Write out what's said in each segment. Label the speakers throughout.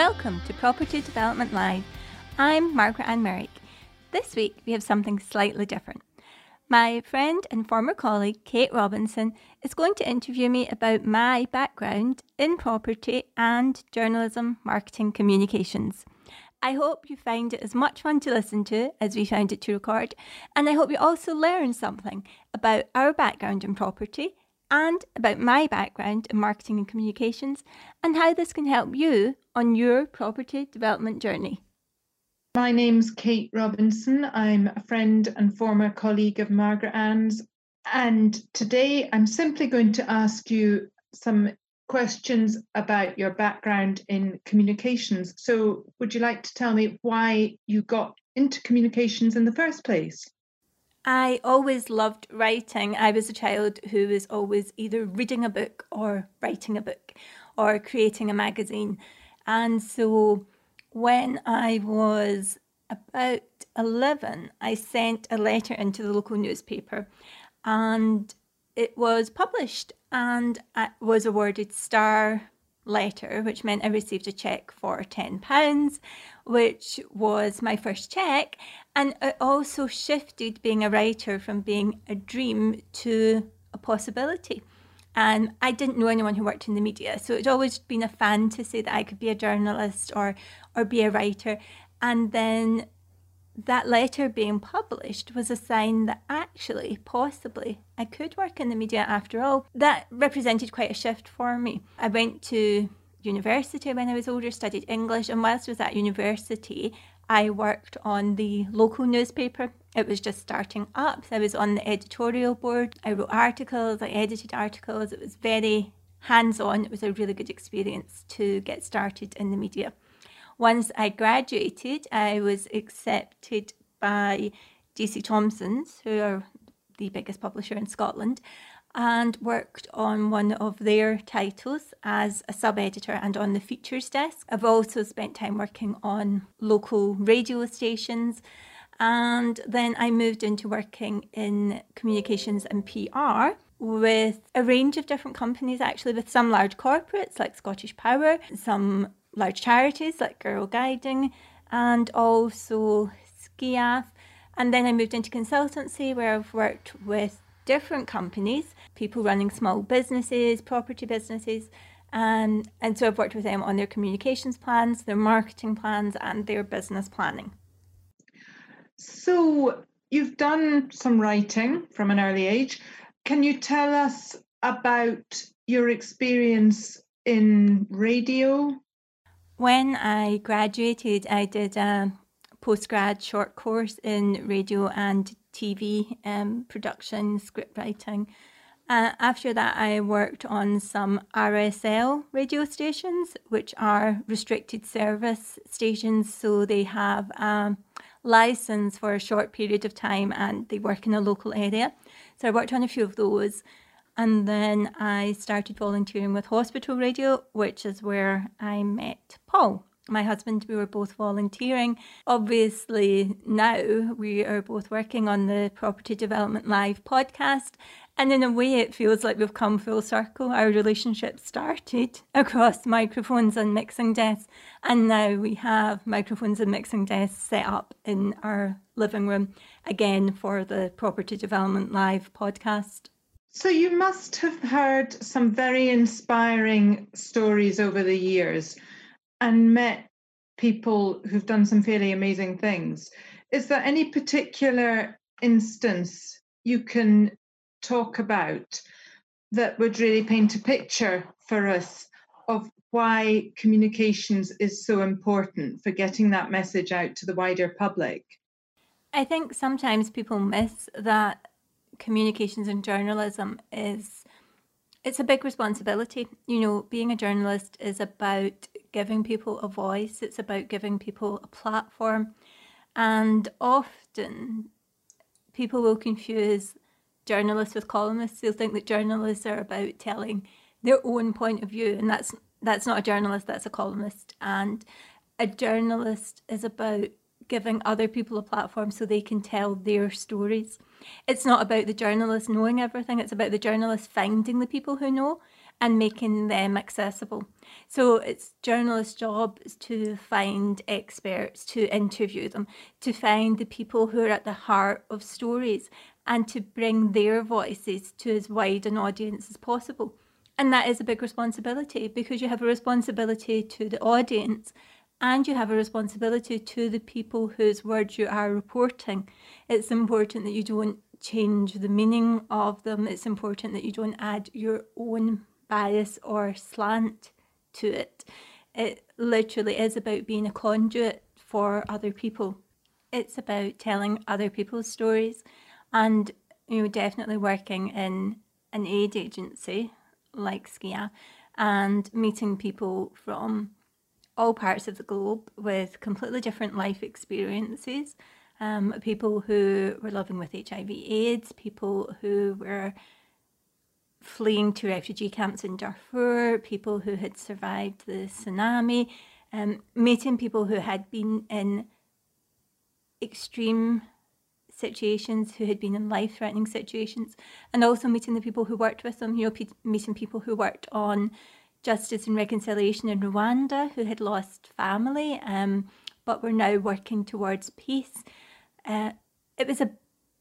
Speaker 1: welcome to Property Development Live. I'm Margaret Ann Merrick. This week we have something slightly different. My friend and former colleague Kate Robinson is going to interview me about my background in property and journalism, marketing, communications. I hope you find it as much fun to listen to as we found it to record, and I hope you also learn something about our background in property and about my background in marketing and communications and how this can help you on your property development journey.
Speaker 2: My name's Kate Robinson. I'm a friend and former colleague of Margaret Ann's. And today I'm simply going to ask you some questions about your background in communications. So, would you like to tell me why you got into communications in the first place?
Speaker 1: I always loved writing. I was a child who was always either reading a book or writing a book or creating a magazine. And so when I was about 11, I sent a letter into the local newspaper and it was published and I was awarded star letter, which meant I received a cheque for £10, which was my first cheque. And it also shifted being a writer from being a dream to a possibility. And I didn't know anyone who worked in the media, so it'd always been a fantasy that I could be a journalist or or be a writer. And then that letter being published was a sign that actually, possibly, I could work in the media after all. That represented quite a shift for me. I went to university when I was older, studied English, and whilst I was at university, I worked on the local newspaper. It was just starting up. I was on the editorial board. I wrote articles, I edited articles. It was very hands on. It was a really good experience to get started in the media. Once I graduated, I was accepted by DC Thomson's, who are the biggest publisher in Scotland, and worked on one of their titles as a sub editor and on the features desk. I've also spent time working on local radio stations. And then I moved into working in communications and PR with a range of different companies, actually, with some large corporates like Scottish Power, some large charities like Girl Guiding, and also SCIAF. And then I moved into consultancy where I've worked with different companies, people running small businesses, property businesses. Um, and so I've worked with them on their communications plans, their marketing plans, and their business planning.
Speaker 2: So you've done some writing from an early age. Can you tell us about your experience in radio?
Speaker 1: When I graduated, I did a postgrad short course in radio and TV um, production, script writing. Uh, after that, I worked on some RSL radio stations, which are restricted service stations. So they have a license for a short period of time and they work in a local area. So I worked on a few of those. And then I started volunteering with Hospital Radio, which is where I met Paul my husband, we were both volunteering. Obviously, now we are both working on the Property Development Live podcast. And in a way, it feels like we've come full circle. Our relationship started across microphones and mixing desks. And now we have microphones and mixing desks set up in our living room again for the Property Development Live podcast.
Speaker 2: So, you must have heard some very inspiring stories over the years and met people who've done some fairly amazing things. Is there any particular instance you can talk about that would really paint a picture for us of why communications is so important for getting that message out to the wider public?
Speaker 1: I think sometimes people miss that communications and journalism is it's a big responsibility. You know, being a journalist is about giving people a voice, it's about giving people a platform. And often people will confuse journalists with columnists. They'll think that journalists are about telling their own point of view, and that's that's not a journalist, that's a columnist. And a journalist is about giving other people a platform so they can tell their stories. It's not about the journalist knowing everything, it's about the journalist finding the people who know and making them accessible. So it's journalists' job is to find experts, to interview them, to find the people who are at the heart of stories and to bring their voices to as wide an audience as possible. And that is a big responsibility because you have a responsibility to the audience and you have a responsibility to the people whose words you are reporting. It's important that you don't change the meaning of them. It's important that you don't add your own bias or slant to it. It literally is about being a conduit for other people. It's about telling other people's stories and you know definitely working in an aid agency like SCIAF and meeting people from all parts of the globe with completely different life experiences. Um, people who were living with HIV AIDS, people who were fleeing to refugee camps in Darfur, people who had survived the tsunami, um, meeting people who had been in extreme situations, who had been in life threatening situations, and also meeting the people who worked with them, you know, pe- meeting people who worked on justice and reconciliation in Rwanda who had lost family um, but were now working towards peace. Uh, it was a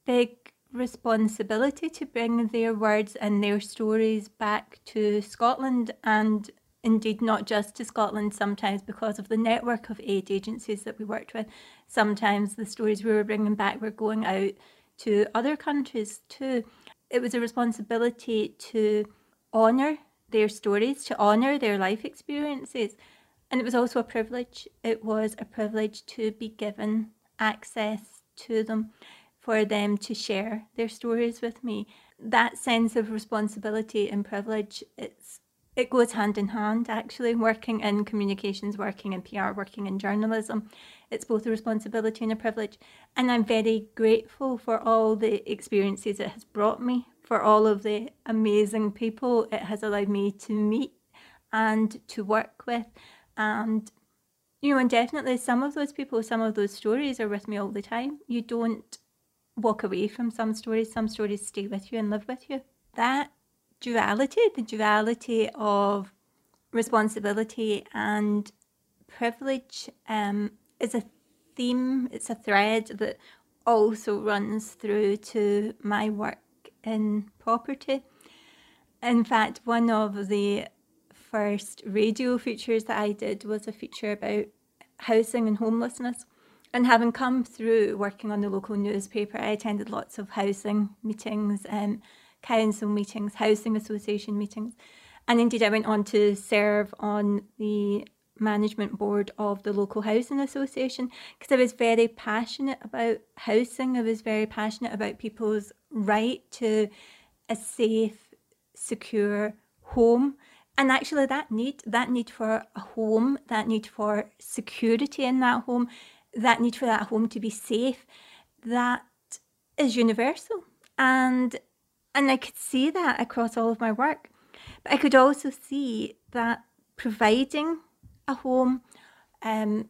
Speaker 1: big responsibility to bring their words and their stories back to Scotland and indeed not just to Scotland sometimes because of the network of aid agencies that we worked with. Sometimes the stories we were bringing back were going out to other countries too. It was a responsibility to honour their stories, to honour their life experiences. And it was also a privilege. It was a privilege to be given access to them, for them to share their stories with me. That sense of responsibility and privilege, it's it goes hand in hand actually working in communications working in pr working in journalism it's both a responsibility and a privilege and i'm very grateful for all the experiences it has brought me for all of the amazing people it has allowed me to meet and to work with. And, you know, and definitely some of those people, some of those stories are with me all the time. You don't walk away from some stories, some stories stay with you and live with you. That duality, the duality of responsibility and privilege, um, is a theme, it's a thread that also runs through to my work in property. In fact, one of the first radio features that I did was a feature about housing and homelessness. And having come through working on the local newspaper, I attended lots of housing meetings, um, council meetings, housing association meetings. And indeed, I went on to serve on the management board of the local housing association because I was very passionate about housing. I was very passionate about people's right to a safe, secure home. And actually that need, that need for a home, that need for security in that home, that need for that home to be safe, that is universal. And and I could see that across all of my work. But I could also see that providing a home um,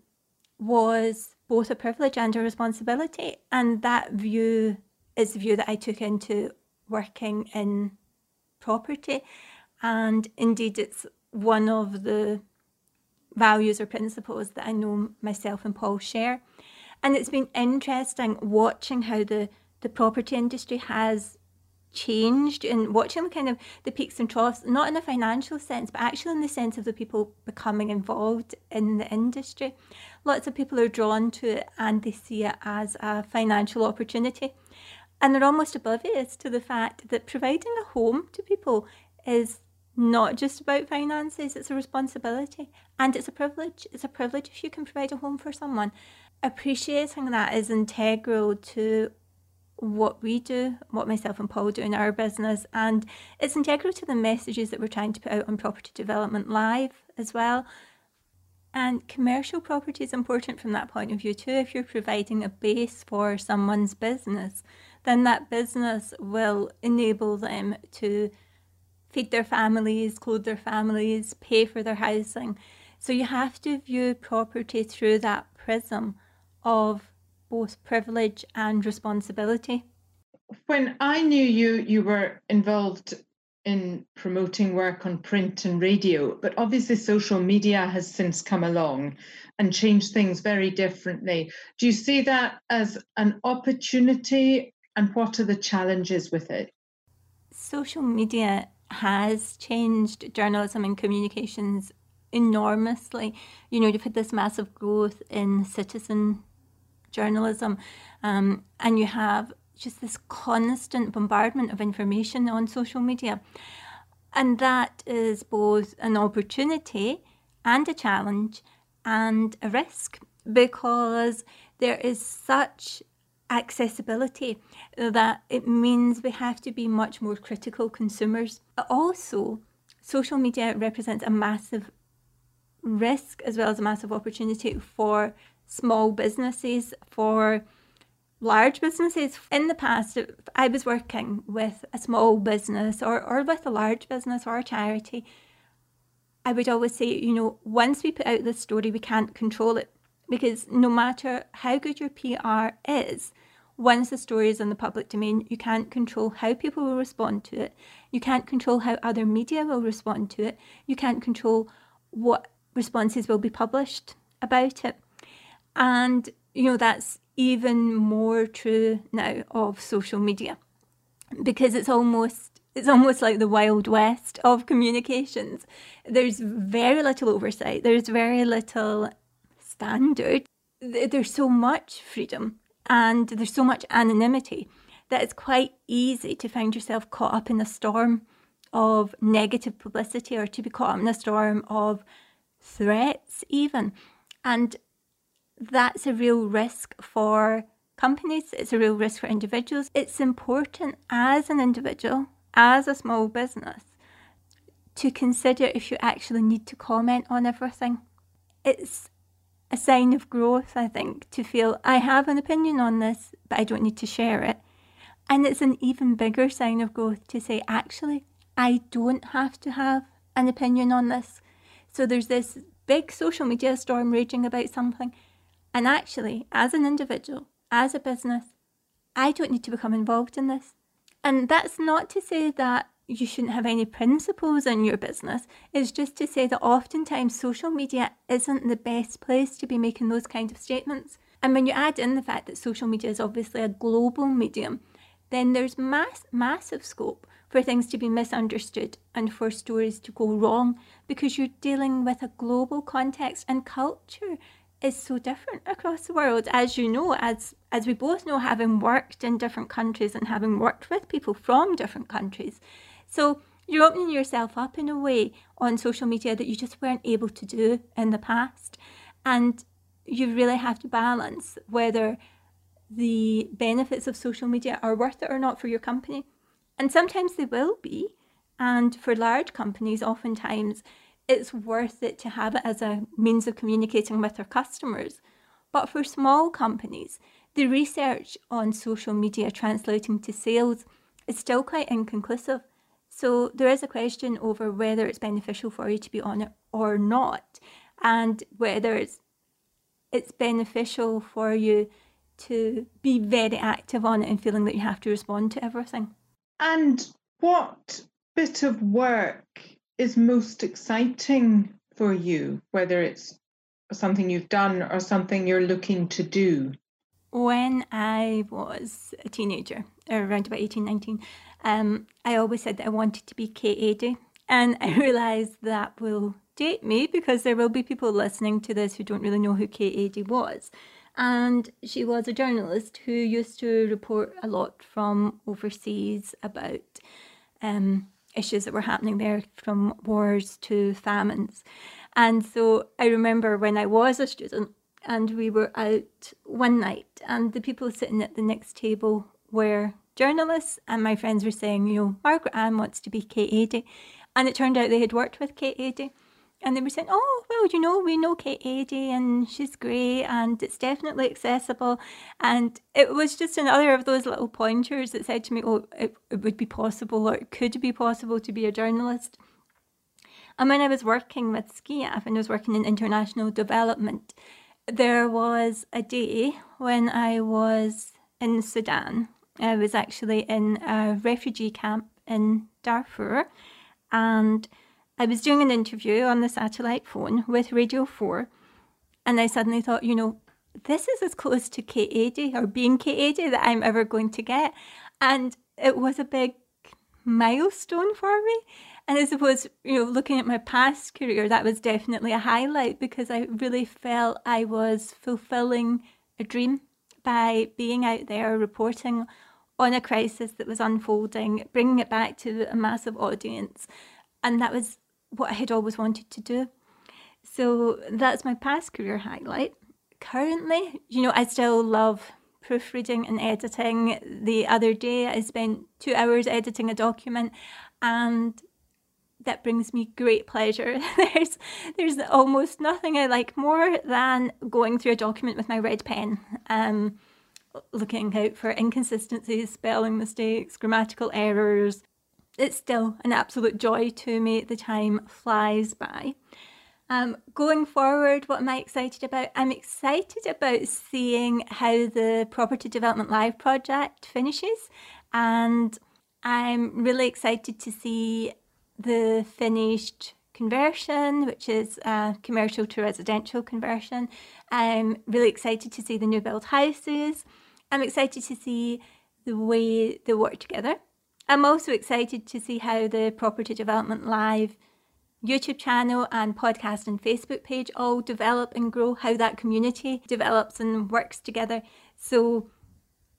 Speaker 1: was both a privilege and a responsibility. And that view is the view that I took into working in property. And indeed, it's one of the values or principles that I know myself and Paul share. And it's been interesting watching how the, the property industry has changed and watching the kind of the peaks and troughs, not in a financial sense, but actually in the sense of the people becoming involved in the industry. Lots of people are drawn to it and they see it as a financial opportunity. And they're almost oblivious to the fact that providing a home to people is not just about finances, it's a responsibility and it's a privilege. It's a privilege if you can provide a home for someone. Appreciating that is integral to what we do, what myself and Paul do in our business, and it's integral to the messages that we're trying to put out on Property Development Live as well. And commercial property is important from that point of view too. If you're providing a base for someone's business, then that business will enable them to feed their families, clothe their families, pay for their housing. So you have to view property through that prism of both privilege and responsibility.
Speaker 2: When I knew you, you were involved in promoting work on print and radio, but obviously social media has since come along and changed things very differently. Do you see that as an opportunity and what are the challenges with it?
Speaker 1: Social media has changed journalism and communications enormously. You know, you've had this massive growth in citizen journalism, um, and you have just this constant bombardment of information on social media. And that is both an opportunity and a challenge and a risk because there is such accessibility that it means we have to be much more critical consumers. Also, social media represents a massive risk as well as a massive opportunity for small businesses, for large businesses. In the past, I was working with a small business or, or with a large business or a charity. I would always say, you know, once we put out this story, we can't control it because no matter how good your PR is, once the story is in the public domain, you can't control how people will respond to it. You can't control how other media will respond to it. You can't control what responses will be published about it. And, you know, that's even more true now of social media because it's almost it's almost like the wild west of communications. There's very little oversight. There's very little standard. There's so much freedom and there's so much anonymity that it's quite easy to find yourself caught up in a storm of negative publicity or to be caught up in a storm of threats even. And that's a real risk for companies, it's a real risk for individuals. It's important as an individual, as a small business, to consider if you actually need to comment on everything. It's a sign of growth, I think, to feel I have an opinion on this, but I don't need to share it. And it's an even bigger sign of growth to say, actually, I don't have to have an opinion on this. So there's this big social media storm raging about something. And actually, as an individual, as a business, I don't need to become involved in this. And that's not to say that you shouldn't have any principles in your business. It's just to say that oftentimes social media isn't the best place to be making those kind of statements. And when you add in the fact that social media is obviously a global medium, then there's mass, massive scope for things to be misunderstood and for stories to go wrong because you're dealing with a global context and culture is so different across the world. As you know as as we both know having worked in different countries and having worked with people from different countries. So you're opening yourself up in a way on social media that you just weren't able to do in the past. And you really have to balance whether the benefits of social media are worth it or not for your company. And sometimes they will be. And for large companies oftentimes it's worth it to have it as a means of communicating with our customers. But for small companies, the research on social media translating to sales is still quite inconclusive. So there is a question over whether it's beneficial for you to be on it or not, and whether it's it's beneficial for you to be very active on it and feeling that you have to respond to everything.
Speaker 2: And what bit of work is most exciting for you, whether it's something you've done or something you're looking to do?
Speaker 1: When I was a teenager, around about 18, 19, um, I always said that I wanted to be Kate Adie. And I realised that will date me because there will be people listening to this who don't really know who Kate Adie was. And she was a journalist who used to report a lot from overseas about um, issues that were happening there from wars to famines. And so I remember when I was a student and we were out one night and the people sitting at the next table were journalists and my friends were saying, you know, Margaret Ann wants to be Kate Adie. And it turned out they had worked with Kate Adie and they were saying, "Oh, well, you know, we know Kate Adie, and she's great, and it's definitely accessible." And it was just another of those little pointers that said to me, "Oh, it, it would be possible, or it could be possible to be a journalist." And when I was working with SCIAF and I was working in international development, there was a day when I was in Sudan. I was actually in a refugee camp in Darfur, and I was doing an interview on the satellite phone with Radio 4, and I suddenly thought, you know, this is as close to Kate Adie or being Kate Adie that I'm ever going to get. And it was a big milestone for me. And I suppose, you know, looking at my past career, that was definitely a highlight because I really felt I was fulfilling a dream by being out there reporting on a crisis that was unfolding, bringing it back to a massive audience. And that was what I had always wanted to do. So that's my past career highlight. Currently, you know, I still love proofreading and editing. The other day, I spent two hours editing a document, and that brings me great pleasure. there's there's almost nothing I like more than going through a document with my red pen. Um, looking out for inconsistencies, spelling mistakes, grammatical errors. It's still an absolute joy to me. The time flies by. Um, going forward, what am I excited about? I'm excited about seeing how the Property Development Live project finishes, and I'm really excited to see the finished conversion, which is a commercial to residential conversion. I'm really excited to see the new build houses. I'm excited to see the way they work together. I'm also excited to see how the Property Development Live YouTube channel and podcast and Facebook page all develop and grow, how that community develops and works together. So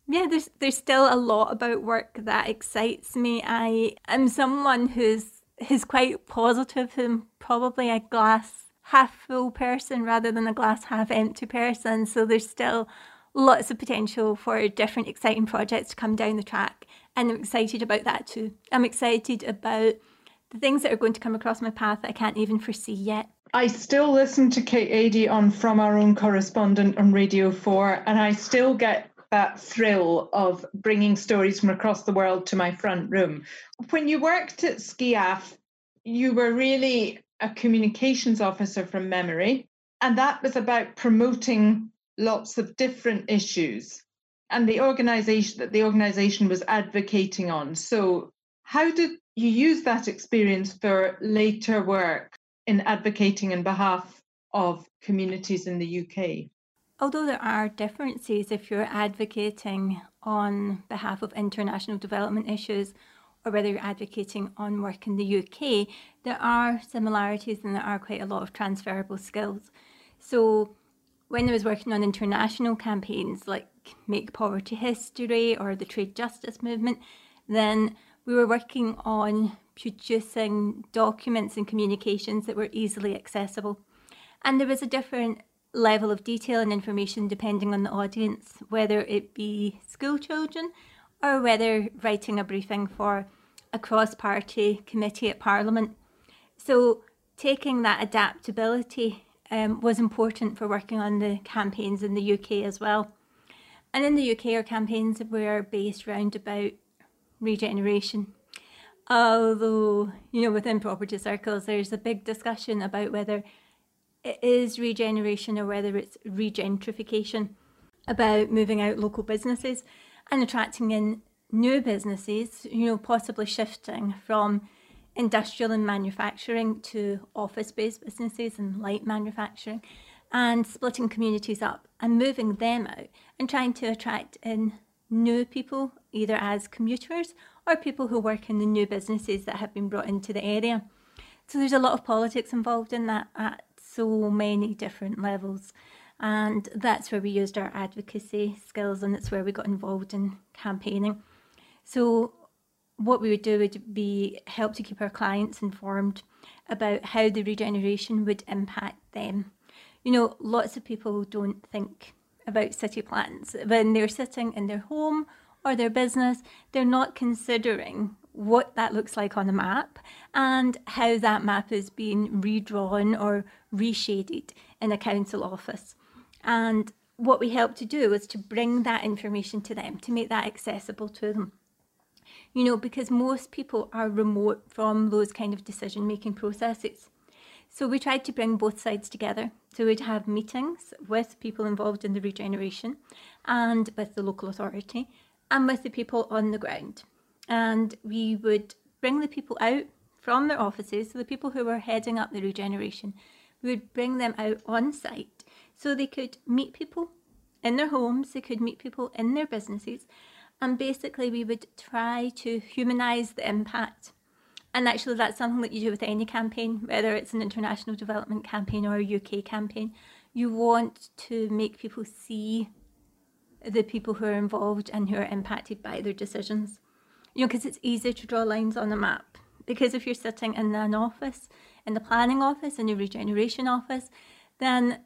Speaker 1: yeah, there's there's still a lot about work that excites me. I am someone who's who's quite positive and probably a glass half full person rather than a glass half empty person. So there's still lots of potential for different exciting projects to come down the track. And I'm excited about that too. I'm excited about the things that are going to come across my path that I can't even foresee yet.
Speaker 2: I still listen to Kate Adie on From Our Own Correspondent on Radio 4, and I still get that thrill of bringing stories from across the world to my front room. When you worked at SCIAF, you were really a communications officer from memory, and that was about promoting lots of different issues and the organization that the organization was advocating on. So, how did you use that experience for later work in advocating on behalf of communities in the UK?
Speaker 1: Although there are differences if you're advocating on behalf of international development issues or whether you're advocating on work in the UK, there are similarities and there are quite a lot of transferable skills. So, when I was working on international campaigns like Make Poverty History or the Trade Justice Movement, then we were working on producing documents and communications that were easily accessible. And there was a different level of detail and information depending on the audience, whether it be school children or whether writing a briefing for a cross party committee at Parliament. So, taking that adaptability um, was important for working on the campaigns in the UK as well. And in the UK, our campaigns were based around about regeneration. Although, you know, within property circles, there's a big discussion about whether it is regeneration or whether it's regentrification, about moving out local businesses and attracting in new businesses, you know, possibly shifting from industrial and manufacturing to office based businesses and light manufacturing and splitting communities up and moving them out and trying to attract in new people, either as commuters or people who work in the new businesses that have been brought into the area. So there's a lot of politics involved in that at so many different levels. And that's where we used our advocacy skills and it's where we got involved in campaigning. So what we would do would be help to keep our clients informed about how the regeneration would impact them. You know, lots of people don't think about city plans. When they're sitting in their home or their business, they're not considering what that looks like on a map and how that map is being redrawn or reshaded in a council office. And what we help to do is to bring that information to them, to make that accessible to them. You know, because most people are remote from those kind of decision making processes. So we tried to bring both sides together. So we'd have meetings with people involved in the regeneration and with the local authority and with the people on the ground. And we would bring the people out from their offices, so the people who were heading up the regeneration, we would bring them out on site so they could meet people in their homes, they could meet people in their businesses, and basically we would try to humanise the impact. And actually, that's something that you do with any campaign, whether it's an international development campaign or a UK campaign. You want to make people see the people who are involved and who are impacted by their decisions. You know, because it's easy to draw lines on a map. Because if you're sitting in an office, in the planning office, in the regeneration office, then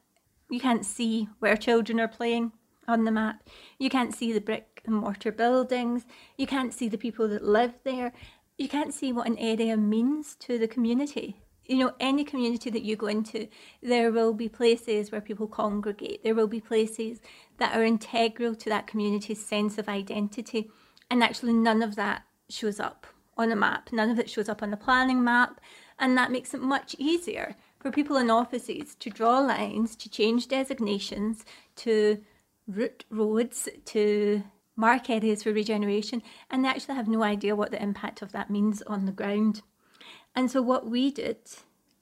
Speaker 1: you can't see where children are playing on the map. You can't see the brick mortar buildings. You can't see the people that live there. You can't see what an area means to the community. You know, any community that you go into, there will be places where people congregate. There will be places that are integral to that community's sense of identity. And actually, none of that shows up on a map. None of it shows up on the planning map. And that makes it much easier for people in offices to draw lines, to change designations, to route roads, to mark areas for regeneration, and they actually have no idea what the impact of that means on the ground. And so, what we did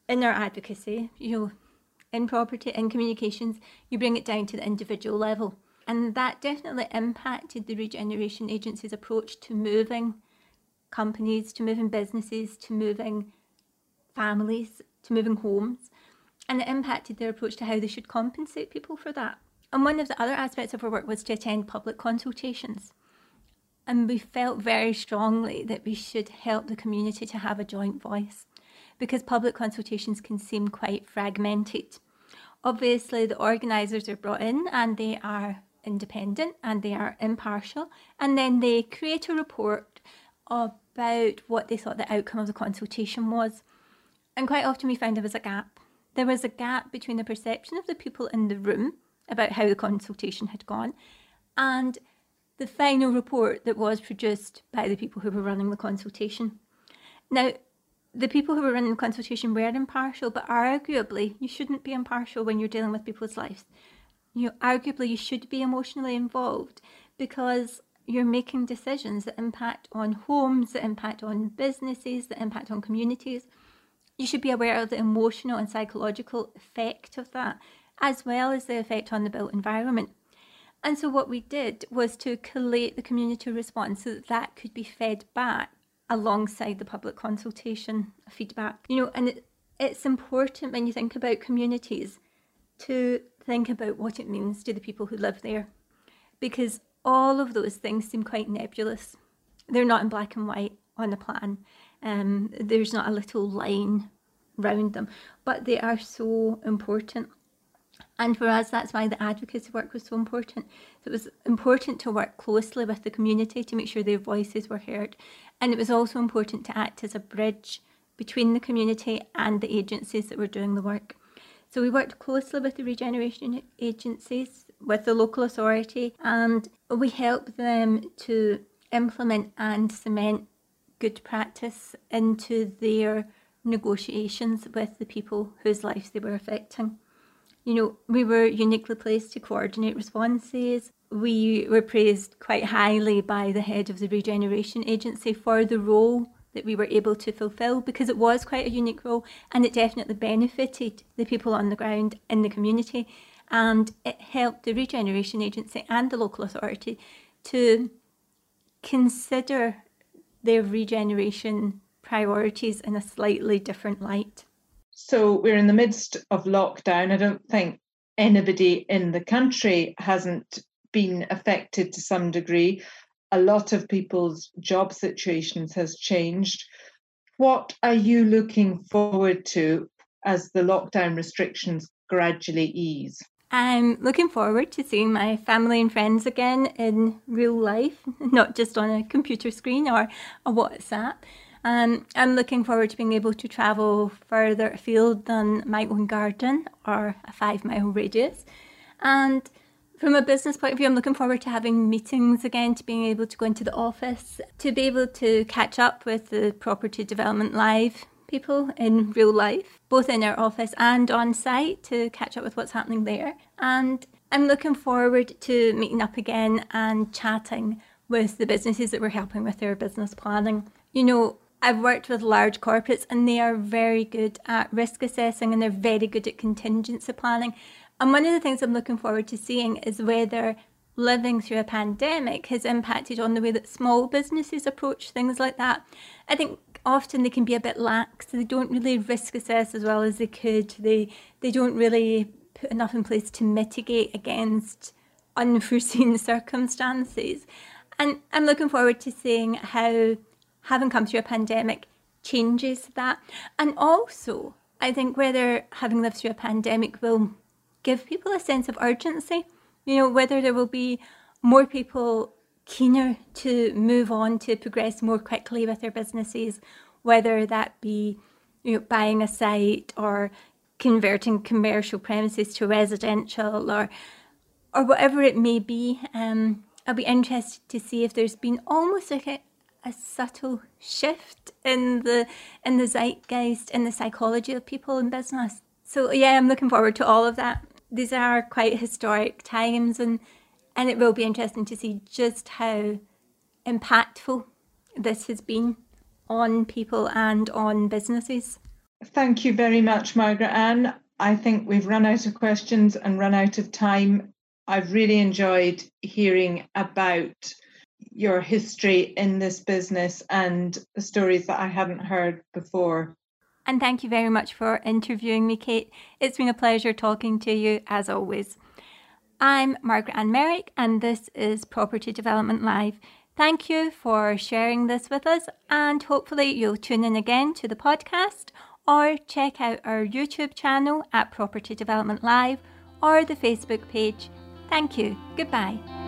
Speaker 1: in our advocacy, you know, in property, in communications, you bring it down to the individual level. And that definitely impacted the Regeneration Agency's approach to moving companies, to moving businesses, to moving families, to moving homes. And it impacted their approach to how they should compensate people for that. And one of the other aspects of our work was to attend public consultations. And we felt very strongly that we should help the community to have a joint voice because public consultations can seem quite fragmented. Obviously, the organisers are brought in and they are independent and they are impartial, and then they create a report about what they thought the outcome of the consultation was. And quite often we found there was a gap. There was a gap between the perception of the people in the room about how the consultation had gone and the final report that was produced by the people who were running the consultation. Now, the people who were running the consultation were impartial, but arguably you shouldn't be impartial when you're dealing with people's lives. You know, arguably you should be emotionally involved because you're making decisions that impact on homes, that impact on businesses, that impact on communities. You should be aware of the emotional and psychological effect of that, as well as the effect on the built environment. And so, what we did was to collate the community response so that that could be fed back alongside the public consultation feedback. You know, and it, it's important when you think about communities to think about what it means to the people who live there because all of those things seem quite nebulous. They're not in black and white on the plan. Um, there's not a little line round them, but they are so important. And for us, that's why the advocacy work was so important. It was important to work closely with the community to make sure their voices were heard. And it was also important to act as a bridge between the community and the agencies that were doing the work. So we worked closely with the regeneration agencies, with the local authority, and we helped them to implement and cement good practice into their negotiations with the people whose lives they were affecting. You know, we were uniquely placed to coordinate responses. We were praised quite highly by the head of the Regeneration Agency for the role that we were able to fulfill because it was quite a unique role and it definitely benefited the people on the ground in the community and it helped the Regeneration Agency and the local authority to consider their regeneration priorities in a slightly different light.
Speaker 2: So we're in the midst of lockdown. I don't think anybody in the country hasn't been affected to some degree a lot of people's job situations has changed. What are you looking forward to as the lockdown restrictions gradually ease?
Speaker 1: I'm looking forward to seeing my family and friends again in real life, not just on a computer screen or a WhatsApp. Um, I'm looking forward to being able to travel further afield than my own garden or a five mile radius. And from a business point of view, I'm looking forward to having meetings again, to being able to go into the office, to be able to catch up with the Property Development Live people in real life, both in our office and on site, to catch up with what's happening there. And I'm looking forward to meeting up again and chatting with the businesses that we're helping with their business planning. You know, I've worked with large corporates and they are very good at risk assessing and they're very good at contingency planning. And one of the things I'm looking forward to seeing is whether living through a pandemic has impacted on the way that small businesses approach things like that. I think often they can be a bit lax. They don't really risk assess as well as they could. They they don't really put enough in place to mitigate against unforeseen circumstances. And I'm looking forward to seeing how having come through a pandemic changes that. And also, I think whether having lived through a pandemic will give people a sense of urgency you know, whether there will be more people keener to move on to progress more quickly with their businesses, whether that be you know, buying a site or converting commercial premises to residential or or whatever it may be. Um, I'll be interested to see if there's been almost like a, a subtle shift in the in the zeitgeist in the psychology of people in business. So yeah, I'm looking forward to all of that these are quite historic times and and it will be interesting to see just how impactful this has been on people and on businesses.
Speaker 2: Thank you very much, Margaret Ann. I think we've run out of questions and run out of time. I've really enjoyed hearing about your history in this business and the stories that I hadn't heard before.
Speaker 1: And thank you very much for interviewing me, Kate. It's been a pleasure talking to you as always. I'm Margaret Ann Merrick, and this is Property Development Live. Thank you for sharing this with us, and hopefully, you'll tune in again to the podcast or check out our YouTube channel at Property Development Live or the Facebook page. Thank you. Goodbye.